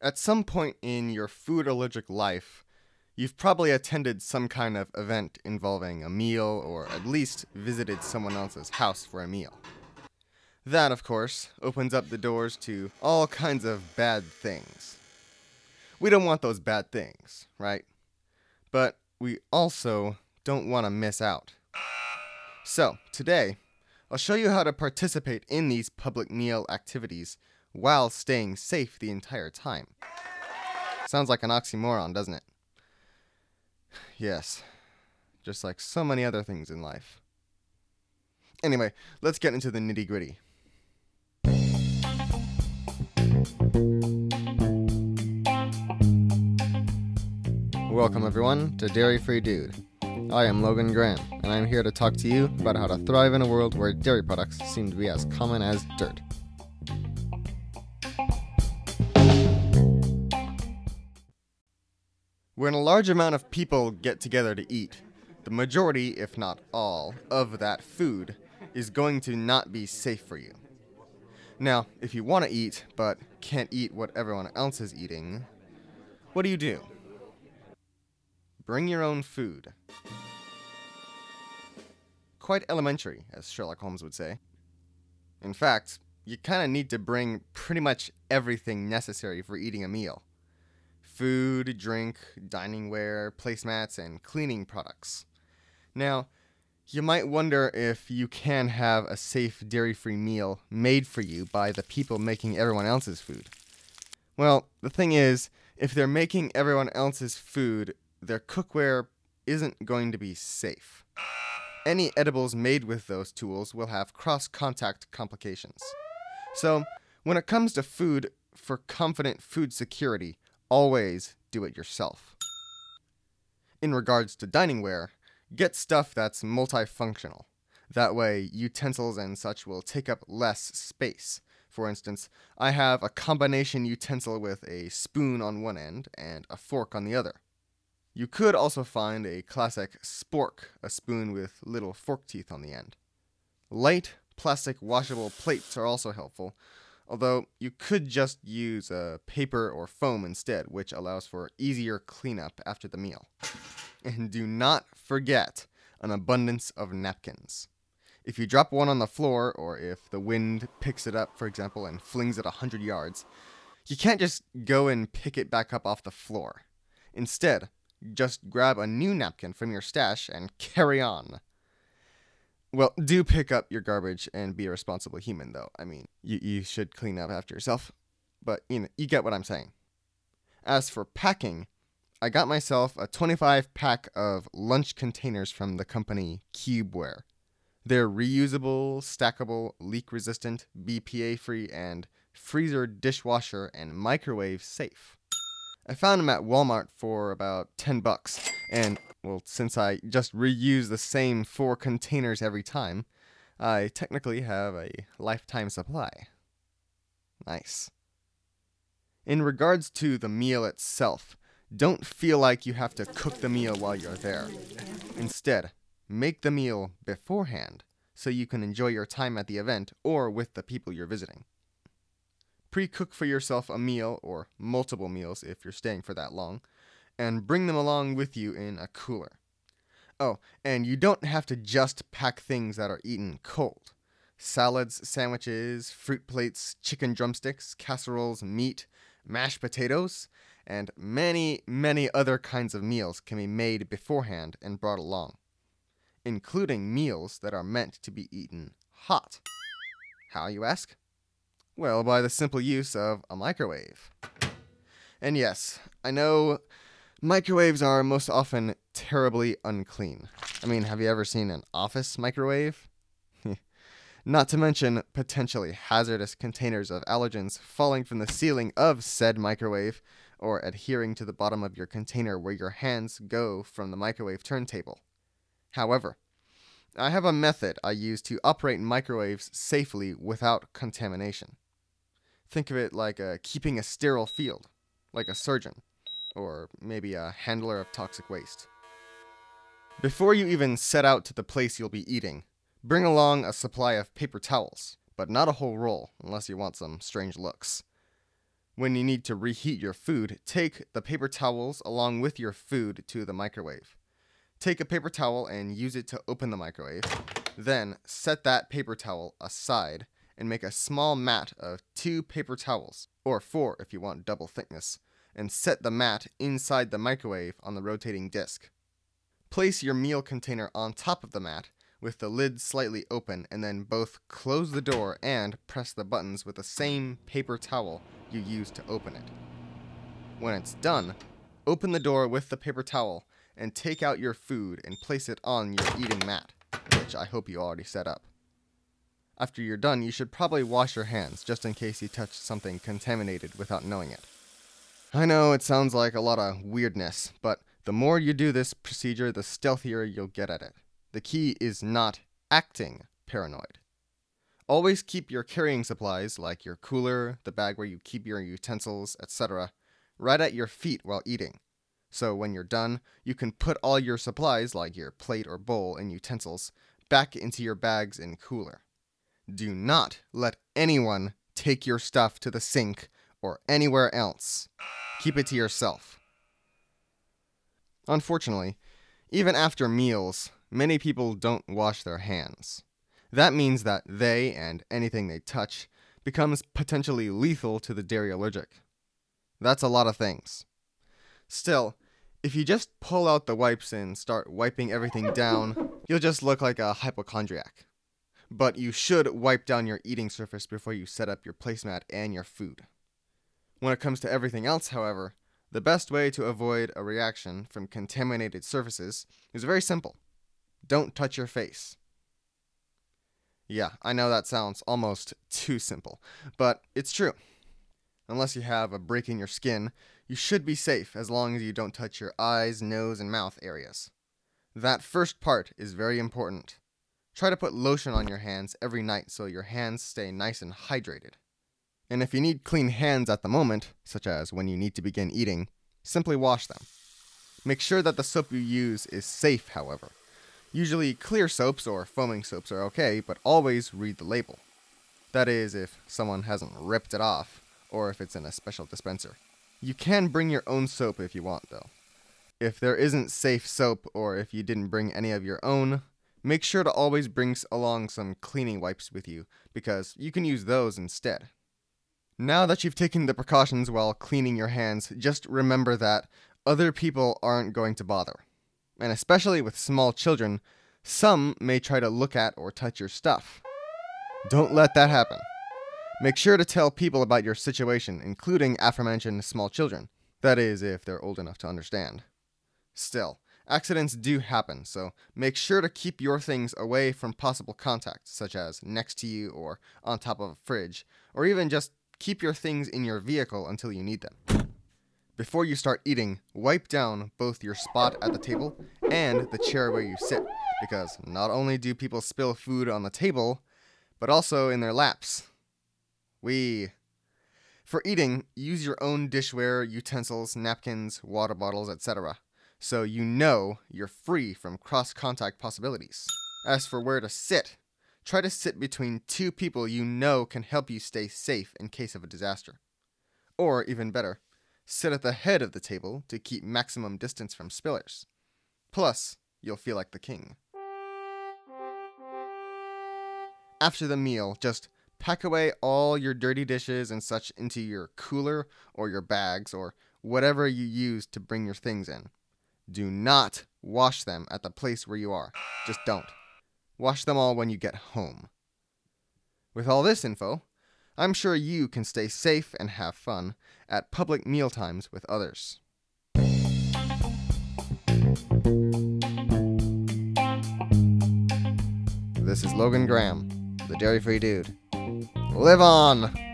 At some point in your food allergic life, you've probably attended some kind of event involving a meal or at least visited someone else's house for a meal. That, of course, opens up the doors to all kinds of bad things. We don't want those bad things, right? But we also don't want to miss out. So, today, I'll show you how to participate in these public meal activities while staying safe the entire time. Sounds like an oxymoron, doesn't it? Yes, just like so many other things in life. Anyway, let's get into the nitty gritty. Welcome, everyone, to Dairy Free Dude. I am Logan Graham, and I'm here to talk to you about how to thrive in a world where dairy products seem to be as common as dirt. When a large amount of people get together to eat, the majority, if not all, of that food is going to not be safe for you. Now, if you want to eat but can't eat what everyone else is eating, what do you do? Bring your own food. Quite elementary, as Sherlock Holmes would say. In fact, you kind of need to bring pretty much everything necessary for eating a meal food, drink, dining ware, placemats, and cleaning products. Now, you might wonder if you can have a safe dairy free meal made for you by the people making everyone else's food. Well, the thing is, if they're making everyone else's food, their cookware isn't going to be safe. Any edibles made with those tools will have cross contact complications. So, when it comes to food, for confident food security, always do it yourself. In regards to dining ware, get stuff that's multifunctional. That way, utensils and such will take up less space. For instance, I have a combination utensil with a spoon on one end and a fork on the other. You could also find a classic spork, a spoon with little fork teeth on the end. Light, plastic washable plates are also helpful, although you could just use a paper or foam instead, which allows for easier cleanup after the meal. And do not forget an abundance of napkins. If you drop one on the floor, or if the wind picks it up, for example, and flings it a 100 yards, you can't just go and pick it back up off the floor. Instead, just grab a new napkin from your stash and carry on. Well, do pick up your garbage and be a responsible human, though. I mean, you, you should clean up after yourself. But, you know, you get what I'm saying. As for packing, I got myself a 25 pack of lunch containers from the company Cubeware. They're reusable, stackable, leak resistant, BPA free, and freezer, dishwasher, and microwave safe. I found them at Walmart for about 10 bucks, and well, since I just reuse the same four containers every time, I technically have a lifetime supply. Nice. In regards to the meal itself, don't feel like you have to cook the meal while you're there. Instead, make the meal beforehand so you can enjoy your time at the event or with the people you're visiting. Pre cook for yourself a meal or multiple meals if you're staying for that long and bring them along with you in a cooler. Oh, and you don't have to just pack things that are eaten cold. Salads, sandwiches, fruit plates, chicken drumsticks, casseroles, meat, mashed potatoes, and many, many other kinds of meals can be made beforehand and brought along, including meals that are meant to be eaten hot. How, you ask? Well, by the simple use of a microwave. And yes, I know Microwaves are most often terribly unclean. I mean, have you ever seen an office microwave? Not to mention potentially hazardous containers of allergens falling from the ceiling of said microwave or adhering to the bottom of your container where your hands go from the microwave turntable. However, I have a method I use to operate microwaves safely without contamination. Think of it like uh, keeping a sterile field, like a surgeon or maybe a handler of toxic waste. Before you even set out to the place you'll be eating, bring along a supply of paper towels, but not a whole roll unless you want some strange looks. When you need to reheat your food, take the paper towels along with your food to the microwave. Take a paper towel and use it to open the microwave. Then set that paper towel aside and make a small mat of two paper towels, or four if you want double thickness, and set the mat inside the microwave on the rotating disc. Place your meal container on top of the mat with the lid slightly open and then both close the door and press the buttons with the same paper towel you used to open it. When it's done, open the door with the paper towel and take out your food and place it on your eating mat, which I hope you already set up. After you're done, you should probably wash your hands just in case you touched something contaminated without knowing it. I know it sounds like a lot of weirdness, but the more you do this procedure, the stealthier you'll get at it. The key is not acting paranoid. Always keep your carrying supplies, like your cooler, the bag where you keep your utensils, etc., right at your feet while eating. So when you're done, you can put all your supplies, like your plate or bowl and utensils, back into your bags and cooler. Do not let anyone take your stuff to the sink or anywhere else. Keep it to yourself. Unfortunately, even after meals, many people don't wash their hands. That means that they and anything they touch becomes potentially lethal to the dairy allergic. That's a lot of things. Still, if you just pull out the wipes and start wiping everything down, you'll just look like a hypochondriac. But you should wipe down your eating surface before you set up your placemat and your food. When it comes to everything else, however, the best way to avoid a reaction from contaminated surfaces is very simple don't touch your face. Yeah, I know that sounds almost too simple, but it's true. Unless you have a break in your skin, you should be safe as long as you don't touch your eyes, nose, and mouth areas. That first part is very important. Try to put lotion on your hands every night so your hands stay nice and hydrated. And if you need clean hands at the moment, such as when you need to begin eating, simply wash them. Make sure that the soap you use is safe, however. Usually, clear soaps or foaming soaps are okay, but always read the label. That is, if someone hasn't ripped it off, or if it's in a special dispenser. You can bring your own soap if you want, though. If there isn't safe soap, or if you didn't bring any of your own, make sure to always bring along some cleaning wipes with you, because you can use those instead. Now that you've taken the precautions while cleaning your hands, just remember that other people aren't going to bother and especially with small children, some may try to look at or touch your stuff. Don't let that happen. Make sure to tell people about your situation, including aforementioned small children. That is, if they're old enough to understand. Still, accidents do happen, so make sure to keep your things away from possible contact, such as next to you or on top of a fridge, or even just keep your things in your vehicle until you need them. Before you start eating, wipe down both your spot at the table and the chair where you sit, because not only do people spill food on the table, but also in their laps. We. For eating, use your own dishware, utensils, napkins, water bottles, etc., so you know you're free from cross contact possibilities. As for where to sit, try to sit between two people you know can help you stay safe in case of a disaster. Or, even better, sit at the head of the table to keep maximum distance from spillers. Plus, you'll feel like the king. After the meal, just pack away all your dirty dishes and such into your cooler or your bags or whatever you use to bring your things in. Do not wash them at the place where you are. Just don't. Wash them all when you get home. With all this info, I'm sure you can stay safe and have fun at public mealtimes with others. This is Logan Graham, the Dairy Free Dude. Live on!